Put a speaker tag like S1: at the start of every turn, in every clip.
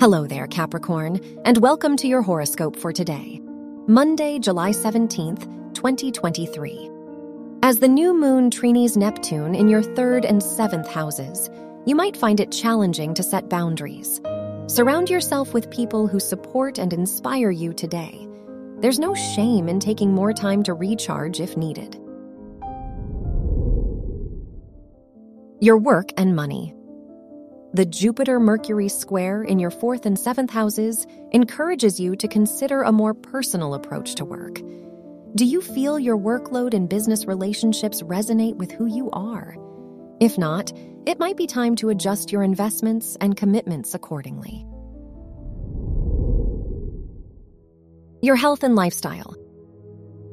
S1: Hello there, Capricorn, and welcome to your horoscope for today, Monday, July 17th, 2023. As the new moon trines Neptune in your third and seventh houses, you might find it challenging to set boundaries. Surround yourself with people who support and inspire you today. There's no shame in taking more time to recharge if needed. Your work and money. The Jupiter Mercury square in your fourth and seventh houses encourages you to consider a more personal approach to work. Do you feel your workload and business relationships resonate with who you are? If not, it might be time to adjust your investments and commitments accordingly. Your health and lifestyle.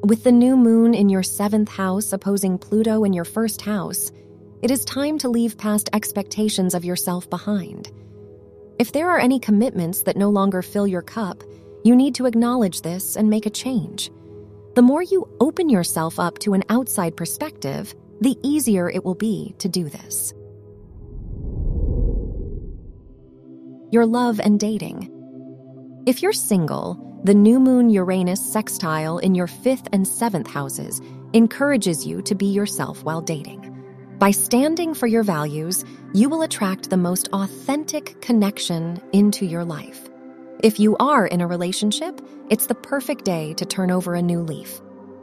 S1: With the new moon in your seventh house opposing Pluto in your first house, it is time to leave past expectations of yourself behind. If there are any commitments that no longer fill your cup, you need to acknowledge this and make a change. The more you open yourself up to an outside perspective, the easier it will be to do this. Your love and dating. If you're single, the new moon Uranus sextile in your fifth and seventh houses encourages you to be yourself while dating. By standing for your values, you will attract the most authentic connection into your life. If you are in a relationship, it's the perfect day to turn over a new leaf.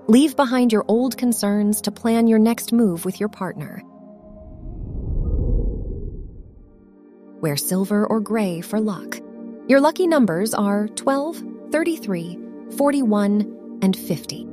S1: Leave behind your old concerns to plan your next move with your partner. Wear silver or gray for luck. Your lucky numbers are 12, 33, 41, and 50.